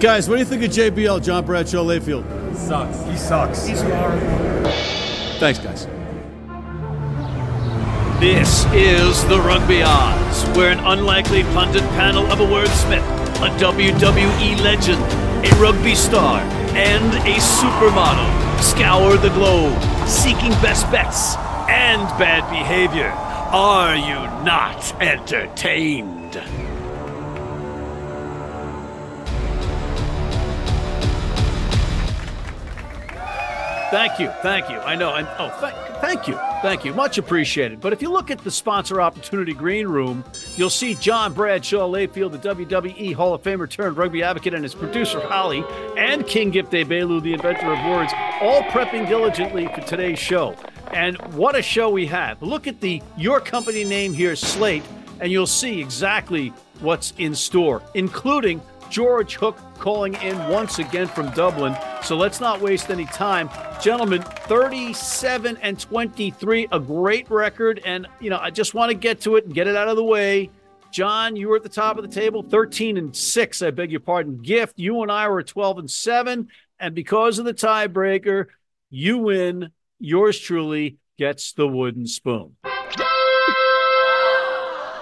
Guys, what do you think of JBL, John Bradshaw Layfield? Sucks. He sucks. He's horrible. Thanks, guys. This is the Rugby Odds, where an unlikely pundit panel of a wordsmith, a WWE legend, a rugby star, and a supermodel scour the globe, seeking best bets and bad behavior. Are you not entertained? Thank you, thank you. I know, and oh, thank, thank you, thank you, much appreciated. But if you look at the sponsor opportunity green room, you'll see John Bradshaw Layfield, the WWE Hall of Famer turned rugby advocate, and his producer Holly, and King Gift Egbelu, the inventor of words, all prepping diligently for today's show. And what a show we have! Look at the your company name here, Slate, and you'll see exactly what's in store, including George Hook calling in once again from Dublin. So let's not waste any time. Gentlemen, 37 and 23, a great record. And, you know, I just want to get to it and get it out of the way. John, you were at the top of the table, 13 and 6, I beg your pardon. Gift, you and I were 12 and 7. And because of the tiebreaker, you win. Yours truly gets the wooden spoon.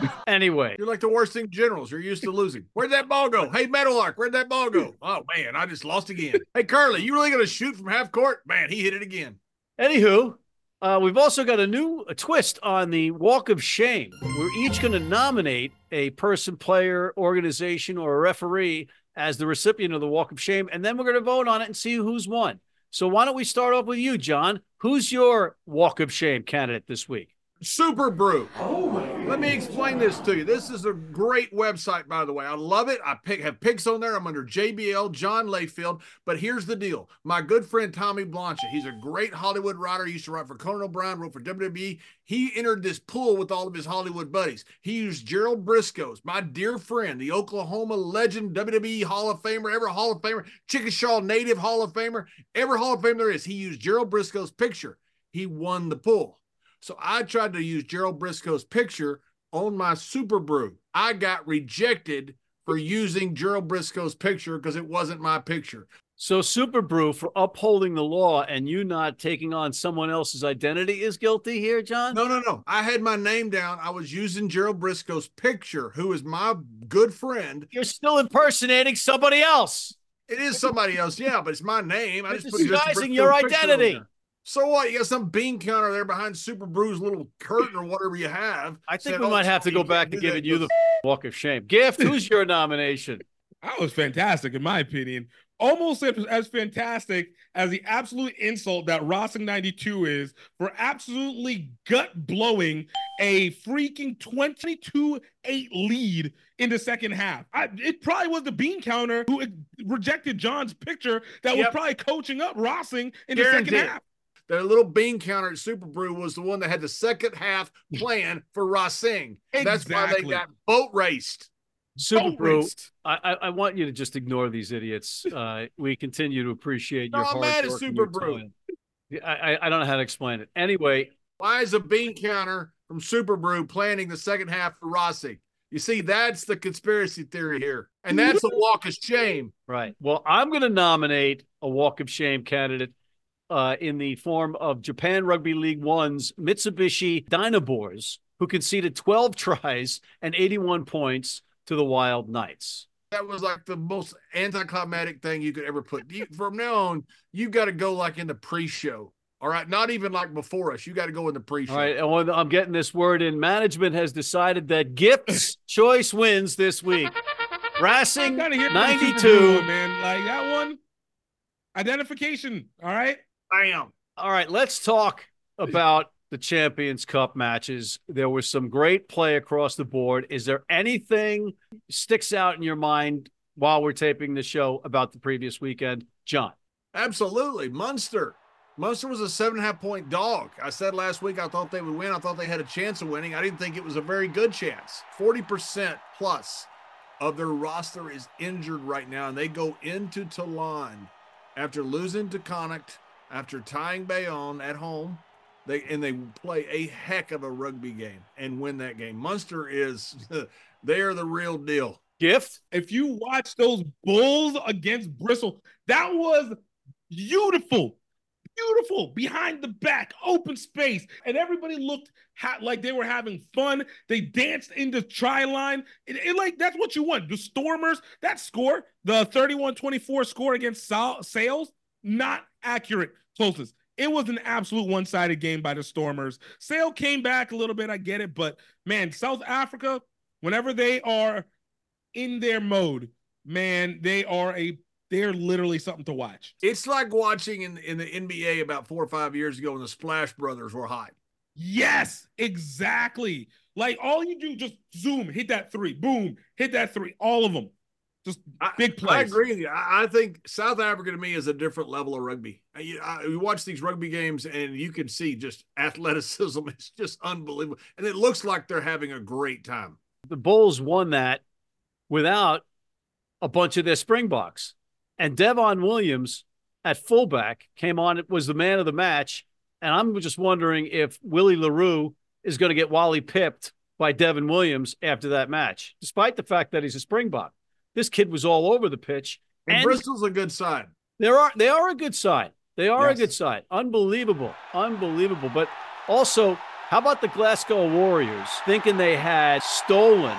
Anyway, You're like the worst thing generals. You're used to losing. Where'd that ball go? Hey, Meadowlark, where'd that ball go? Oh, man, I just lost again. Hey, Curly, you really going to shoot from half court? Man, he hit it again. Anywho, uh, we've also got a new a twist on the Walk of Shame. We're each going to nominate a person, player, organization, or a referee as the recipient of the Walk of Shame, and then we're going to vote on it and see who's won. So why don't we start off with you, John? Who's your Walk of Shame candidate this week? SuperBru. Let me explain this to you. This is a great website, by the way. I love it. I pick, have picks on there. I'm under JBL, John Layfield. But here's the deal. My good friend Tommy Blanchett, he's a great Hollywood writer. He used to write for Conan O'Brien, wrote for WWE. He entered this pool with all of his Hollywood buddies. He used Gerald Brisco's, my dear friend, the Oklahoma legend, WWE Hall of Famer, ever Hall of Famer, Chickasaw native Hall of Famer, ever Hall of Famer there is. He used Gerald Brisco's picture. He won the pool. So I tried to use Gerald Brisco's picture on my SuperBru. I got rejected for using Gerald Brisco's picture because it wasn't my picture. So SuperBru for upholding the law and you not taking on someone else's identity is guilty here, John? No, no, no. I had my name down. I was using Gerald Brisco's picture, who is my good friend. You're still impersonating somebody else. It is somebody else, yeah, but it's my name. I just put disguising your identity. There. So what? You got some bean counter there behind SuperBru's little curtain or whatever you have. I think Said, we "Oh, might have to go back to giving you the walk of shame. Gift, who's your nomination? That was fantastic, in my opinion. Almost as, as fantastic as the absolute insult that Racing 92 is for absolutely gut blowing a freaking 22 8 lead in the second half. I, it probably was the bean counter who rejected John's picture that was probably coaching up Racing in the second half. The little bean counter at SuperBru was the one that had the second half plan for Racing. That's why they got boat raced. Super Boat Brew. raced. I, I want you to just ignore these idiots. Uh, we continue to appreciate No, your I'm mad at SuperBru. time. I I don't know how to explain it. Anyway, Why is a bean counter from SuperBru planning the second half for Rossi? You see, that's the conspiracy theory here. And that's a walk of shame. right. Well, I'm going to nominate a walk of shame candidate uh, in the form of Japan Rugby League One's Mitsubishi DynaBoars, who conceded 12 tries and 81 points to the Wild Knights. That was like the most anticlimactic thing you could ever put. You, from now on, you've got to go like in the pre-show. All right, not even like before us. You got to go in the pre-show. All right, and when I'm getting this word in. Management has decided that Gift's choice wins this week. Racing Gotta hear from the 92. Super man. Like that one, identification. All right. Bam. All right, let's talk about the Champions Cup matches. There was some great play across the board. Is there anything sticks out in your mind while we're taping the show about the previous weekend, John? Absolutely. Munster. Munster was a seven and a half point dog. I said last week I thought they would win. I thought they had a chance of winning. I didn't think it was a very good chance. 40% plus of their roster is injured right now, and they go into Toulon after losing to Connacht, after tying Bayonne at home. They and they play a heck of a rugby game and win that game. Munster is they are the real deal. Gift. If you watch those Bulls against Bristol, that was beautiful. Beautiful behind the back, open space, and everybody looked ha- like they were having fun. They danced in the try line. It, it, like that's what you want. The Stormers, that score, the 31-24 score against Sal- Sales, not accurate closest. It was an absolute one-sided game by the Stormers. Sale came back a little bit, I get it, but man, South Africa, whenever they are in their mode, man, they are a they're literally something to watch. It's like watching in, in the NBA about four or five years ago when the Splash Brothers were hot. Yes, exactly. Like all you do, just zoom, hit that three, boom, hit that three, all of them. Just big plays. I, agree with you. I, I, think South Africa to me is a different level of rugby. I, I, you watch these rugby games and you can see just athleticism. It's just unbelievable. And it looks like they're having a great time. The Bulls won that without a bunch of their Springboks. And Devon Williams at fullback came on, it was the man of the match. And I'm just wondering if Willie le Roux is going to get Wally pipped by Devon Williams after that match, despite the fact that he's a Springbok. This kid was all over the pitch. And, and Bristol's a good side. There are they are a good side. They are yes. a good side. Unbelievable. Unbelievable. But also, how about the Glasgow Warriors thinking they had stolen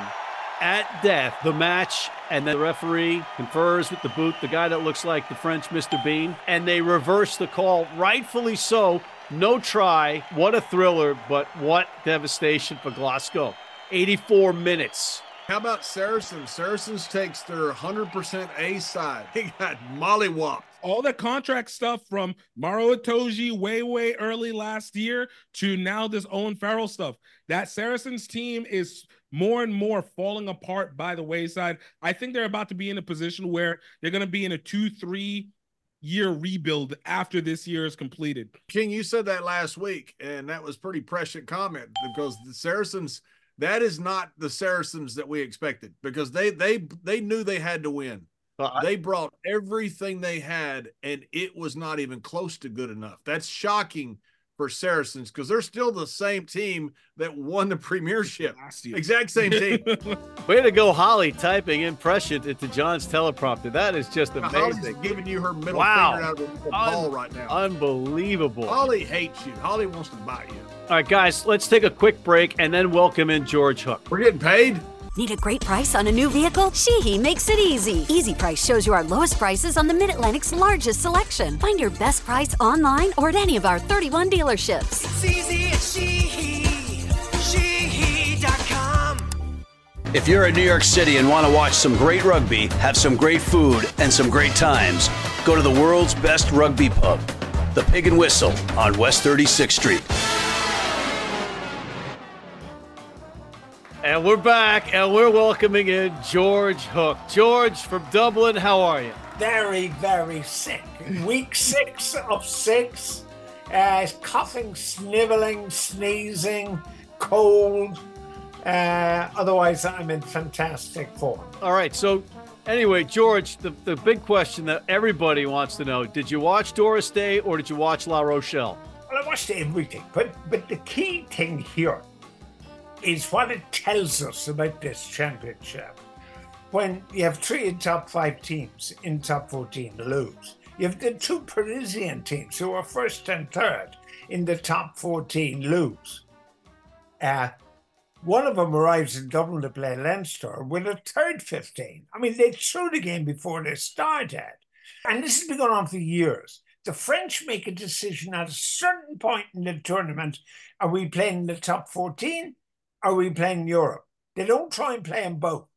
at death the match and the referee confers with the boot, the guy that looks like the French Mr. Bean, and they reverse the call, rightfully so. No try. What a thriller, but what devastation for Glasgow. 84 minutes. How about Saracens? Saracens takes their 100% A side. He got mollywopped. All the contract stuff from Maro Itoje way, way early last year to now this Owen Farrell stuff. That Saracens team is – more and more falling apart by the wayside. I think they're about to be in a position where they're going to be in a two, three year rebuild after this year is completed. King, you said that last week, and that was pretty prescient comment because the Saracens that is not the Saracens that we expected because they they they knew they had to win. Uh, they brought everything they had, and it was not even close to good enough. That's shocking for Saracens because they're still the same team that won the premiership. Exact same team. Way to go, Holly, typing impression into John's teleprompter. That is just amazing. Holly's giving you her middle wow. finger out of the ball Un- right now. Unbelievable. Holly hates you. Holly wants to bite you. All right, guys, let's take a quick break and then welcome in George Hook. We're getting paid. Need a great price on a new vehicle? Sheehy makes it easy. Easy Price shows you our lowest prices on the Mid Atlantic's largest selection. Find your best price online or at any of our 31 dealerships. It's easy at Sheehy. Sheehy.com. If you're in New York City and want to watch some great rugby, have some great food, and some great times, go to the world's best rugby pub, the Pig and Whistle on West 36th Street. And we're back and we're welcoming in George Hook. George from Dublin, how are you? Very, very sick. Week six of six. Uh, coughing, sniveling, sneezing, cold. Uh, otherwise, I'm in fantastic form. All right. So, anyway, George, the, the big question that everybody wants to know did you watch Doris Day or did you watch La Rochelle? Well, I watched everything. But, but the key thing here is what it tells us about this championship. When you have three top five teams in top 14 lose, you have the two Parisian teams who are first and third in the top 14 lose. Uh, one of them arrives in Dublin to play Leinster with a third 15. I mean, they threw the game before they started. And this has been going on for years. The French make a decision at a certain point in the tournament are we playing the top 14 are we playing Europe? They don't try and play them both.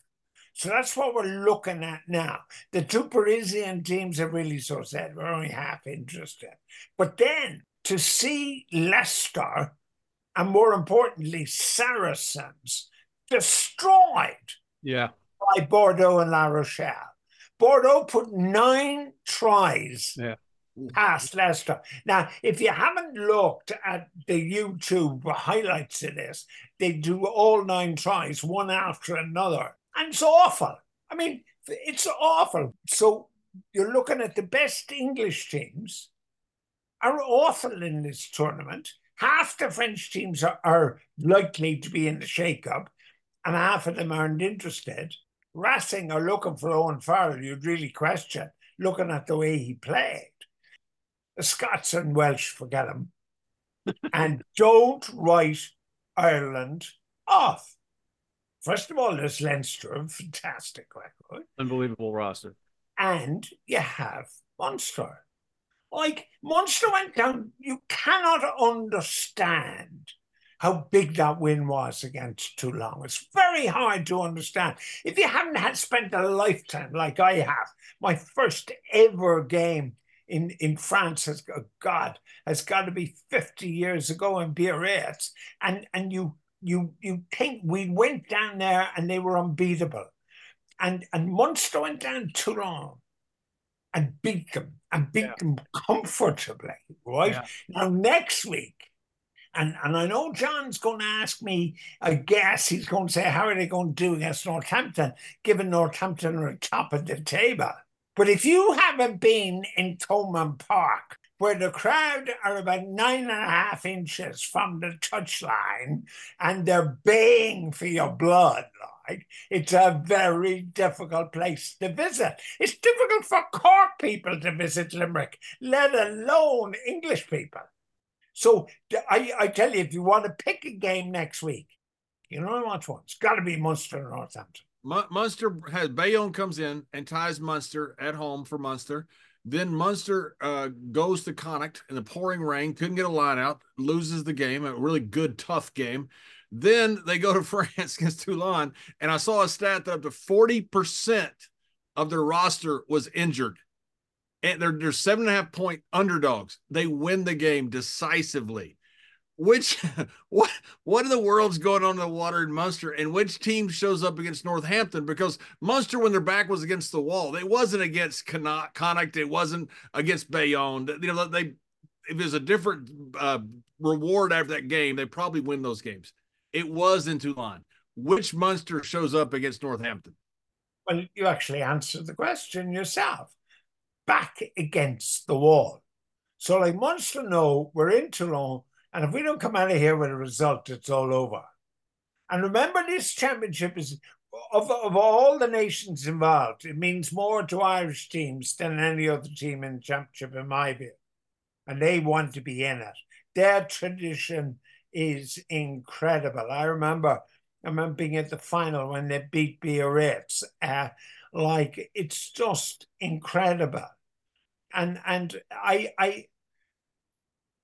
So that's what we're looking at now. The two Parisian teams are really so sad. We're only half interested. But then to see Leicester and more importantly, Saracens destroyed yeah. by Bordeaux and La Rochelle. Bordeaux put nine tries yeah past Leicester. Now, if you haven't looked at the YouTube highlights of this, they do all nine tries, one after another. And it's awful. I mean, it's awful. So you're looking at the best English teams are awful in this tournament. Half the French teams are, are likely to be in the shake-up, and half of them aren't interested. Racing are looking for Owen Farrell, you'd really question looking at the way he played. The Scots and Welsh, forget him. and don't write Ireland off. First of all, there's Leinster, a fantastic record. Unbelievable roster. And you have Munster. Like, Munster went down, you cannot understand how big that win was against Toulon. It's very hard to understand. If you haven't had spent a lifetime like I have, my first ever game in, in France has oh God has got to be 50 years ago in Biarritz. And and you you you think we went down there and they were unbeatable. And and Munster went down to Toulon and beat them and beat yeah. them comfortably, right? Yeah. Now next week and, and I know John's going to ask me, I guess he's going to say, how are they going to do against Northampton, given Northampton are top of the table? But if you haven't been in Thomond Park, where the crowd are about nine and a half inches from the touchline and they're baying for your blood, like it's a very difficult place to visit. It's difficult for Cork people to visit Limerick, let alone English people. So I, I tell you, if you want to pick a game next week, you know I watch one. It's got to be Munster and Northampton. Munster has Bayonne comes in and ties Munster at home for Munster. Then Munster uh, goes to Connacht in the pouring rain, couldn't get a line out, loses the game, a really good, tough game. Then they go to France against Toulon, and I saw a stat that up to 40% of their roster was injured and they're they're seven and a half point underdogs. They win the game decisively. Which what what in the world's going on in the water in Munster and which team shows up against Northampton? Because Munster, when their back was against the wall, they wasn't against Connacht, it wasn't against Bayonne. You know, they if there's a different uh, reward after that game, they probably win those games. It was in Toulon. Which Munster shows up against Northampton? Well, you actually answered the question yourself back against the wall. So, like Munster know we're in Toulon, and if we don't come out of here with a result, it's all over. And remember, this championship is of, of all the nations involved, it means more to Irish teams than any other team in the championship, in my view. And they want to be in it. Their tradition is incredible. I remember, I remember being at the final when they beat Biarritz. Uh, like it's just incredible and and i i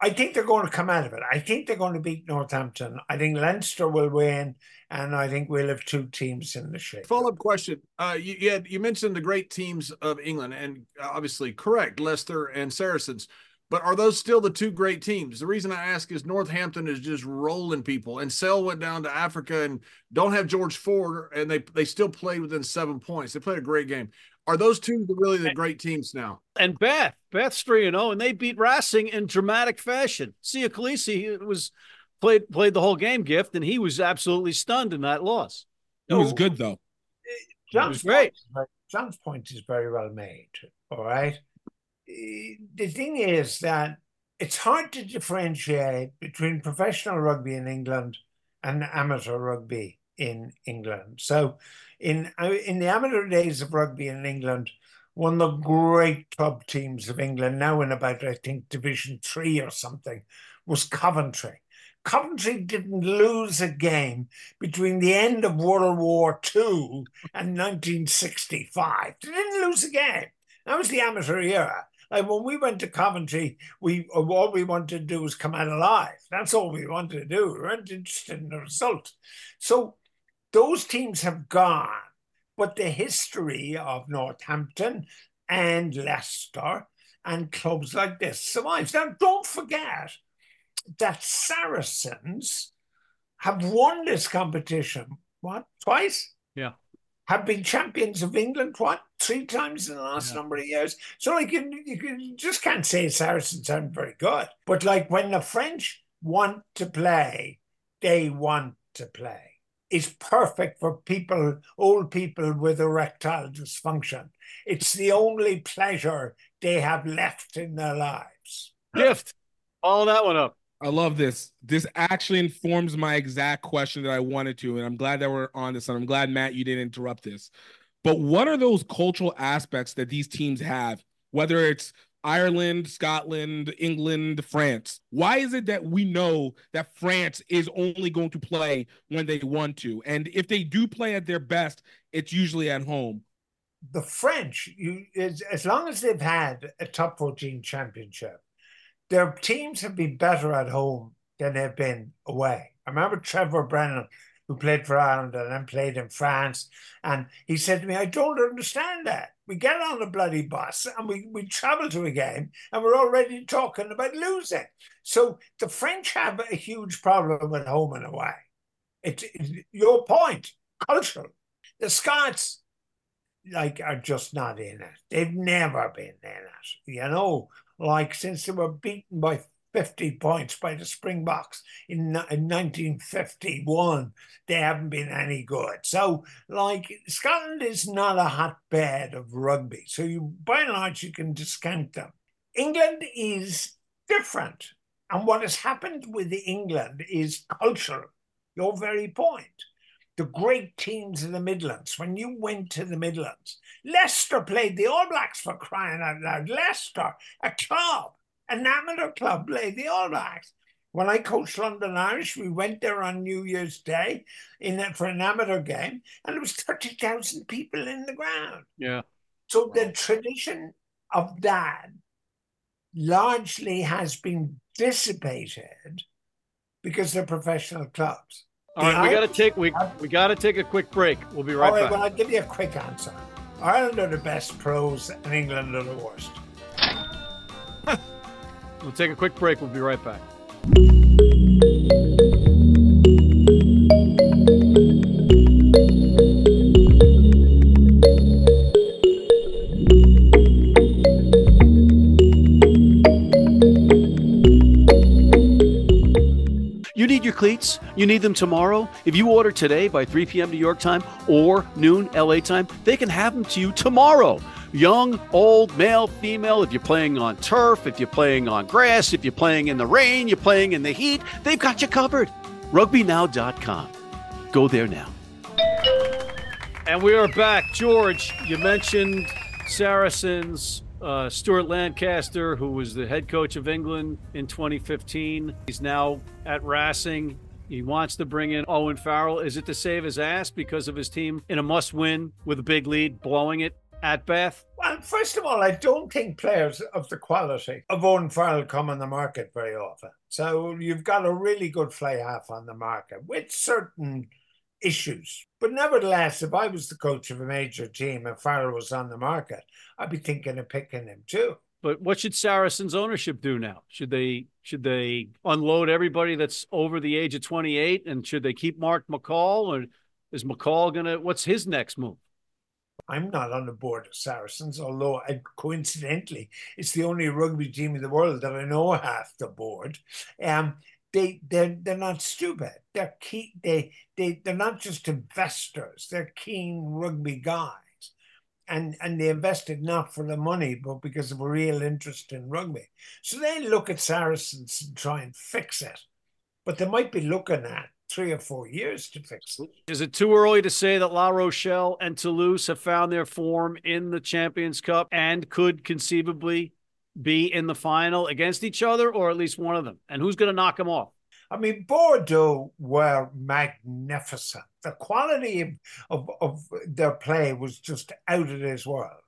I think they're going to come out of it. I think they're going to beat Northampton. I think Leinster will win, and I think we'll have two teams in the shape. Follow up question: uh, you, you, had, you mentioned the great teams of England, and obviously correct, Leicester and Saracens. But are those still the two great teams? The reason I ask is Northampton is just rolling people, and Sale went down to Africa and don't have George Ford, and they they still played within seven points. They played a great game. Are those two really the great teams now? And Beth, Bath's three and zero, oh, and they beat Racing in dramatic fashion. Siya Kolisi was played played the whole game, gift, and he was absolutely stunned in that loss. It was good though. John's great. Point, John's point is very well made. All right eh, the thing is that it's hard to differentiate between professional rugby in England and amateur rugby in England. So, in in the amateur days of rugby in England, one of the great club teams of England, now in about I think Division Three or something, was Coventry. Coventry didn't lose a game between the end of World War II and 1965. They didn't lose a game. That was the amateur era. Like when we went to Coventry, we all we wanted to do was come out alive. That's all we wanted to do. We weren't interested in the result. So those teams have gone, but the history of Northampton and Leicester and clubs like this survives. Now, don't forget that Saracens have won this competition. What twice? Yeah have been champions of England what three times in the last yeah. number of years. So like you, you, you just can't say Saracens aren't very good. But like when the French want to play, they want to play. It's perfect for people, old people with erectile dysfunction. It's the only pleasure they have left in their lives. Gift. Follow that one up. I love this. This actually informs my exact question that I wanted to, and I'm glad that we're on this. And I'm glad Matt you didn't interrupt this. But what are those cultural aspects that these teams have? Whether it's Ireland, Scotland, England, France. Why is it that we know that France is only going to play when they want to? And if they do play at their best, it's usually at home. The French, you, as long as they've had a top 14 championship, their teams have been better at home than they've been away. I remember Trevor Brennan who played for Ireland and then played in France. And he said to me, I don't understand that. We get on a bloody bus and we, we travel to a game and we're already talking about losing. So the French have a huge problem at home and away. It's it, your point, cultural. The Scots, like, are just not in it. They've never been in it. You know, like since they were beaten by 50 points by the Springboks in, in 1951. They haven't been any good. So, like, Scotland is not a hotbed of rugby. So, you by and large, you can discount them. England is different. And what has happened with England is cultural. Your very point. The great teams in the Midlands, when you went to the Midlands, Leicester played the All Blacks for crying out loud. Leicester, a club an amateur club play the All Blacks. When I coached London Irish, we went there on New Year's Day in for an amateur game, and there was thirty thousand people in the ground. Yeah. So wow. the tradition of that largely has been dissipated because they're professional clubs. All right, we got to take we we got to take a quick break. We'll be right, all right back. Well, I'll give you a quick answer. Ireland are the best pros, and England are the worst. We'll take a quick break. We'll be right back. You need your cleats? You need them tomorrow? If you order today by 3 p.m. New York time or noon LA time, they can have them to you tomorrow young, old, male, female, if you're playing on turf, if you're playing on grass, if you're playing in the rain, you're playing in the heat, they've got you covered. RugbyNow.com. Go there now. And we are back. George, you mentioned Saracens. Uh, Stuart Lancaster, who was the head coach of England in 2015, he's now at Racing. He wants to bring in Owen Farrell. Is it to save his ass because of his team in a must win with a big lead, blowing it at Beth? Well, first of all, I don't think players of the quality of Owen Farrell come on the market very often. So you've got a really good fly half on the market with certain issues. But nevertheless, if I was the coach of a major team and Farrell was on the market, I'd be thinking of picking him too. But what should Saracens ownership do now? Should they should they unload everybody that's over the age of 28 and should they keep Mark McCall or is McCall gonna what's his next move? I'm not on the board of Saracens, although I, coincidentally, it's the only rugby team in the world that I know half the board. Um, they they're they're not stupid. They're key. They they they're not just investors. They're keen rugby guys, and and they invested not for the money, but because of a real interest in rugby. So they look at Saracens and try and fix it, but they might be looking at three or four years to fix it. Is it too early to say that La Rochelle and Toulouse have found their form in the Champions Cup and could conceivably be in the final against each other, or at least one of them? And who's going to knock them off? I mean, Bordeaux were magnificent. The quality of, of, of their play was just out of this world.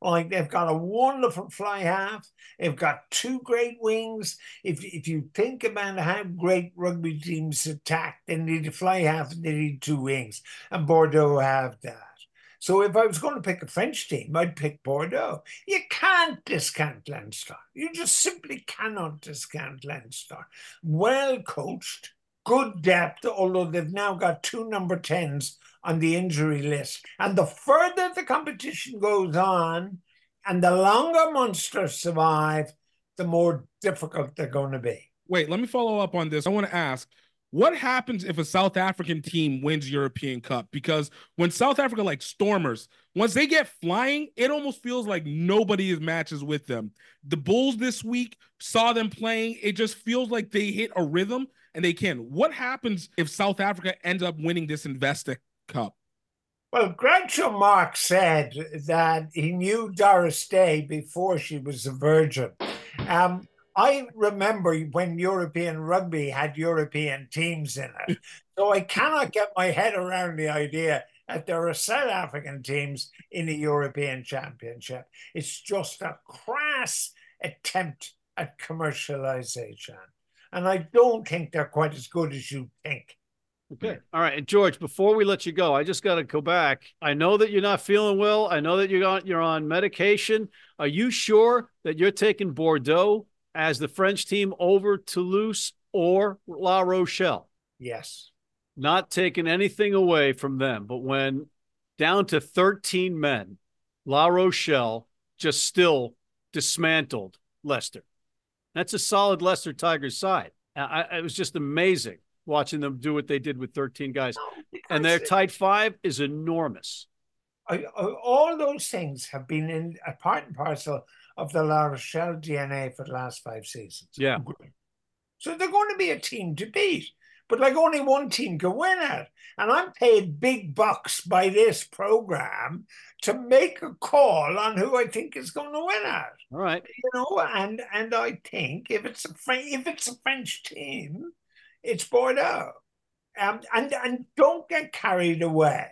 Like they've got a wonderful fly half. They've got two great wings. If if you think about how great rugby teams attack, they need a fly half and they need two wings. And Bordeaux have that. So if I was going to pick a French team, I'd pick Bordeaux. You can't discount Leinster. You just simply cannot discount Leinster. Well coached, good depth, although they've now got two number 10s on the injury list. And the further the competition goes on and the longer Munster survive, the more difficult they're going to be. Wait, let me follow up on this. I want to ask what happens if a South African team wins European Cup? Because when South Africa, like Stormers, once they get flying, it almost feels like nobody is matches with them. The Bulls this week saw them playing. It just feels like they hit a rhythm and they can. What happens if South Africa ends up winning this Investec Cup? Well, Groucho Marx said that he knew Doris Day before she was a virgin. Um, I remember when European rugby had European teams in it. So I cannot get my head around the idea that there are South African teams in the European championship. It's just a crass attempt at commercialization. And I don't think they're quite as good as you think. Okay. All right. And George, before we let you go, I just got to go back. I know that you're not feeling well. I know that you're on, you're on medication. Are you sure that you're taking Bordeaux as the French team over Toulouse or La Rochelle. Yes. Not taking anything away from them, but when down to 13 men, La Rochelle just still dismantled Leicester. That's a solid Leicester Tigers side. I, it was just amazing watching them do what they did with 13 guys. And their tight five is enormous. I, I, all those things have been in a part and parcel of the La Rochelle DNA for the last five seasons. Yeah. So they're going to be a team to beat, but like only one team can win it. And I'm paid big bucks by this program to make a call on who I think is going to win it. All right. You know, and and I think if it's a if it's a French team, it's Bordeaux. Um, and and don't get carried away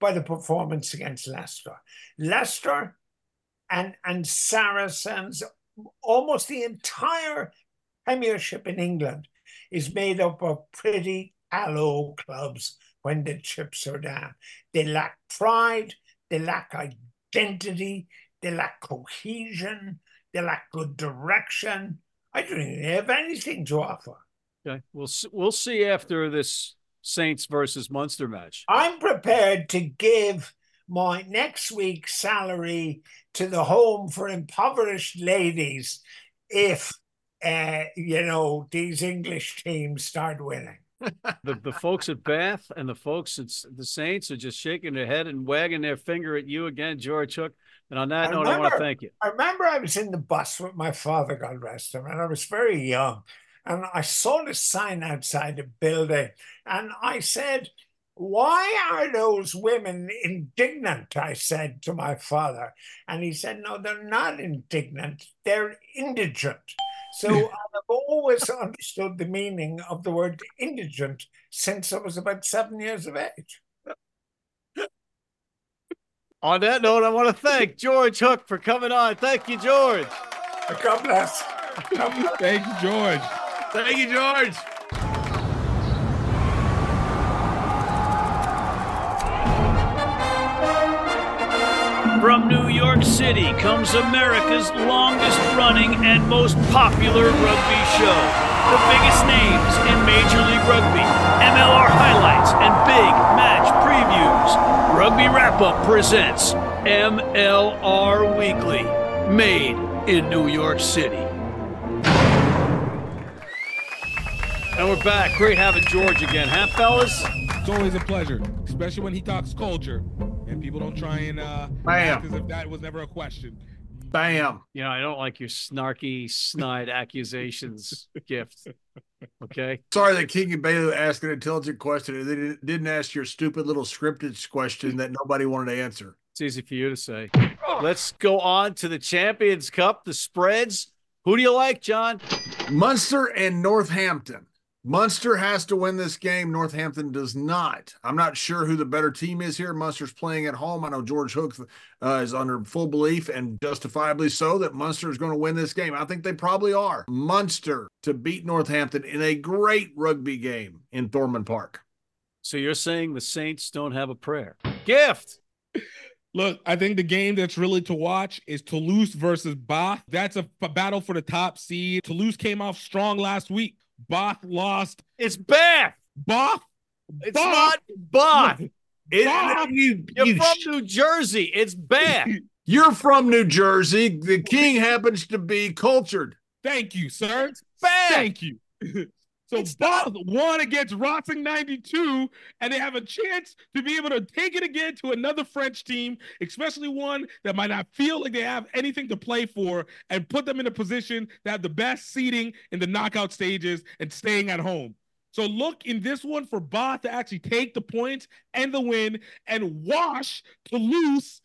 by the performance against Leicester. Leicester and and Saracens, almost the entire Premiership in England is made up of pretty callow clubs when the chips are down. They lack pride, they lack identity, they lack cohesion, they lack good direction. I don't they have anything to offer. Okay, we'll we'll see after this Saints versus Munster match. I'm prepared to give my next week's salary to the home for impoverished ladies if uh, you know these English teams start winning. the the folks at Bath and the folks at the Saints are just shaking their head and wagging their finger at you again, George Hook. And on that I note, remember, I want to thank you. I remember I was in the bus with my father, God rest him, and I was very young. And I saw the sign outside the building, and I said, why are those women indignant? I said to my father. And he said, No, they're not indignant, they're indigent. So I've always understood the meaning of the word indigent since I was about seven years of age. On that note, I want to thank George Hook for coming on. Thank you, George. God bless. God bless. Thank you, George. Thank you, George. From New York City comes America's longest running and most popular rugby show. The biggest names in Major League Rugby, MLR highlights, and big match previews. Rugby Wrap Up presents MLR Weekly, made in New York City. And we're back. Great having George again, huh, fellas? It's always a pleasure, especially when he talks culture and people don't try and uh Bam. as if that was never a question. Bam. You know, I don't like your snarky, snide accusations gift. Okay. Sorry that King Egbelu asked an intelligent question and they didn't ask your stupid little scripted question that nobody wanted to answer. It's easy for you to say. Let's go on to the Champions Cup, the spreads. Who do you like, John? Munster and Northampton. Munster has to win this game. Northampton does not. I'm not sure who the better team is here. Munster's playing at home. I know George Hook uh, is under full belief and justifiably so that Munster is going to win this game. I think they probably are. Munster to beat Northampton in a great rugby game in Thomond Park. So you're saying the Saints don't have a prayer? Gift. Look, I think the game that's really to watch is Toulouse versus Bath. That's a, a battle for the top seed. Toulouse came off strong last week. Bath lost. It's Bath. Bath. It's Bath. not Bath. It. You, You're you from sh- New Jersey. It's Bath. You're from New Jersey. The king happens to be cultured. Thank you, sir. Bath. Thank you. So it's Bath won against Racing 92, and they have a chance to be able to take it again to another French team, especially one that might not feel like they have anything to play for, and put them in a position to have the best seating in the knockout stages and staying at home. So look in this one for Bath to actually take the points and the win and wash Toulouse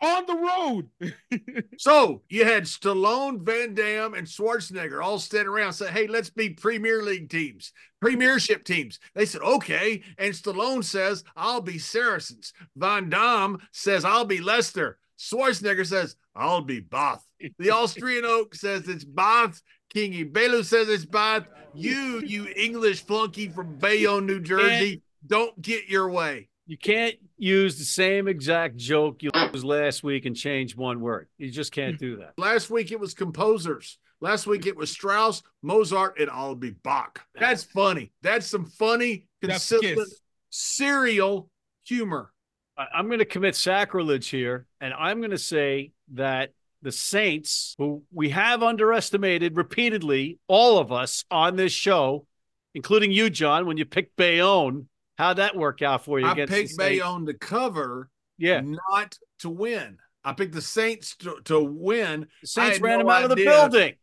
on the road. so you had Stallone, Van Damme, and Schwarzenegger all standing around saying, Hey, let's be Premier League teams, Premiership teams. They said, Okay. And Stallone says, I'll be Saracens. Van Damme says, I'll be Leicester. Schwarzenegger says, I'll be Bath. The Austrian Oak says it's Bath. King Egbelu says it's Bath. You, you English flunky from Bayonne, New Jersey, don't get your way. You can't use the same exact joke you used last week and change one word. You just can't do that. Last week it was composers. Last week it was Strauss, Mozart, and Albee Bach. That's funny. That's some funny, consistent, serial humor. I'm going to commit sacrilege here, and I'm going to say that the Saints, who we have underestimated repeatedly, all of us on this show, including you, John, when you picked Bayonne, How'd that work out for you? I picked Bayonne to cover, yeah, not to win. I picked the Saints to, to win. The Saints ran no them out of the building.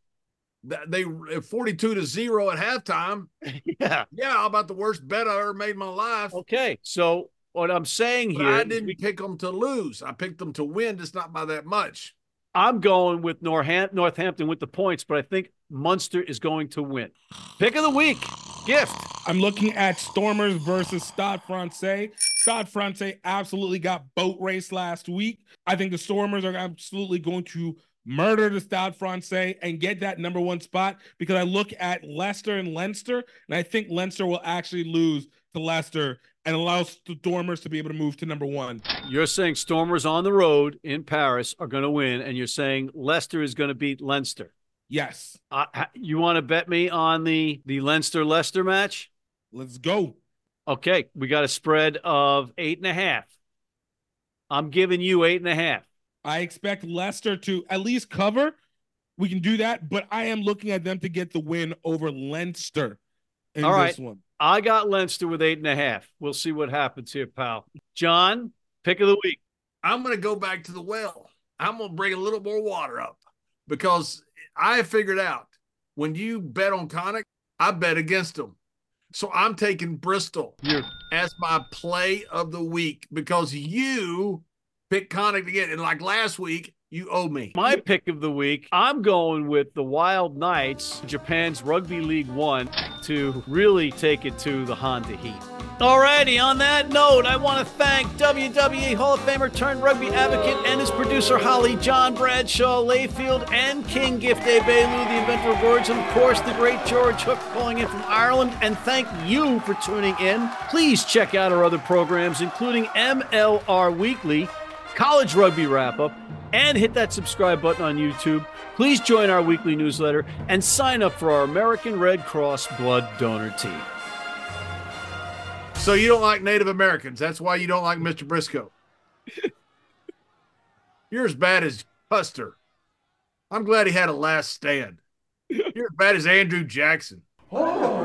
They 42 to 0 at halftime. yeah. Yeah, about the worst bet I ever made in my life. Okay. So what I'm saying but here I didn't we, pick them to lose. I picked them to win, just not by that much. I'm going with Northampton with the points, but I think Munster is going to win. Pick of the week gift. I'm looking at Stormers versus Stade Francais. Stade Francais absolutely got boat race last week. I think the Stormers are absolutely going to murder the Stade Francais and get that number one spot because I look at Leicester and Leinster, and I think Leinster will actually lose to Leicester and allow the Stormers to be able to move to number one. You're saying Stormers on the road in Paris are going to win, and you're saying Leicester is going to beat Leinster. Yes. Uh, you want to bet me on the the Leinster Leicester match? Let's go. Okay, we got a spread of eight and a half. I'm giving you eight and a half. I expect Leicester to at least cover. We can do that, but I am looking at them to get the win over Leinster in All right. this one. I got Leinster with eight and a half. We'll see what happens here, pal. John, pick of the week. I'm going to go back to the well. I'm going to bring a little more water up because I figured out when you bet on Connacht, I bet against them. So I'm taking Bristol yeah. as my play of the week because you picked Connacht again. And like last week, you owe me. My pick of the week, I'm going with the Wild Knights, Japan's Rugby League One, to really take it to the Honda Heat. Alrighty, on that note, I want to thank WWE Hall of Famer turned rugby advocate and his producer Holly, John Bradshaw Layfield, and King Gift Egbelu, the inventor of words, and of course the great George Hook calling in from Ireland. And thank you for tuning in. Please check out our other programs, including MLR Weekly, College Rugby Wrap Up, and hit that subscribe button on YouTube. Please join our weekly newsletter and sign up for our American Red Cross blood donor team. So you don't like Native Americans. That's why you don't like Mr. Brisco. You're as bad as Custer. I'm glad he had a last stand. You're as bad as Andrew Jackson. Oh.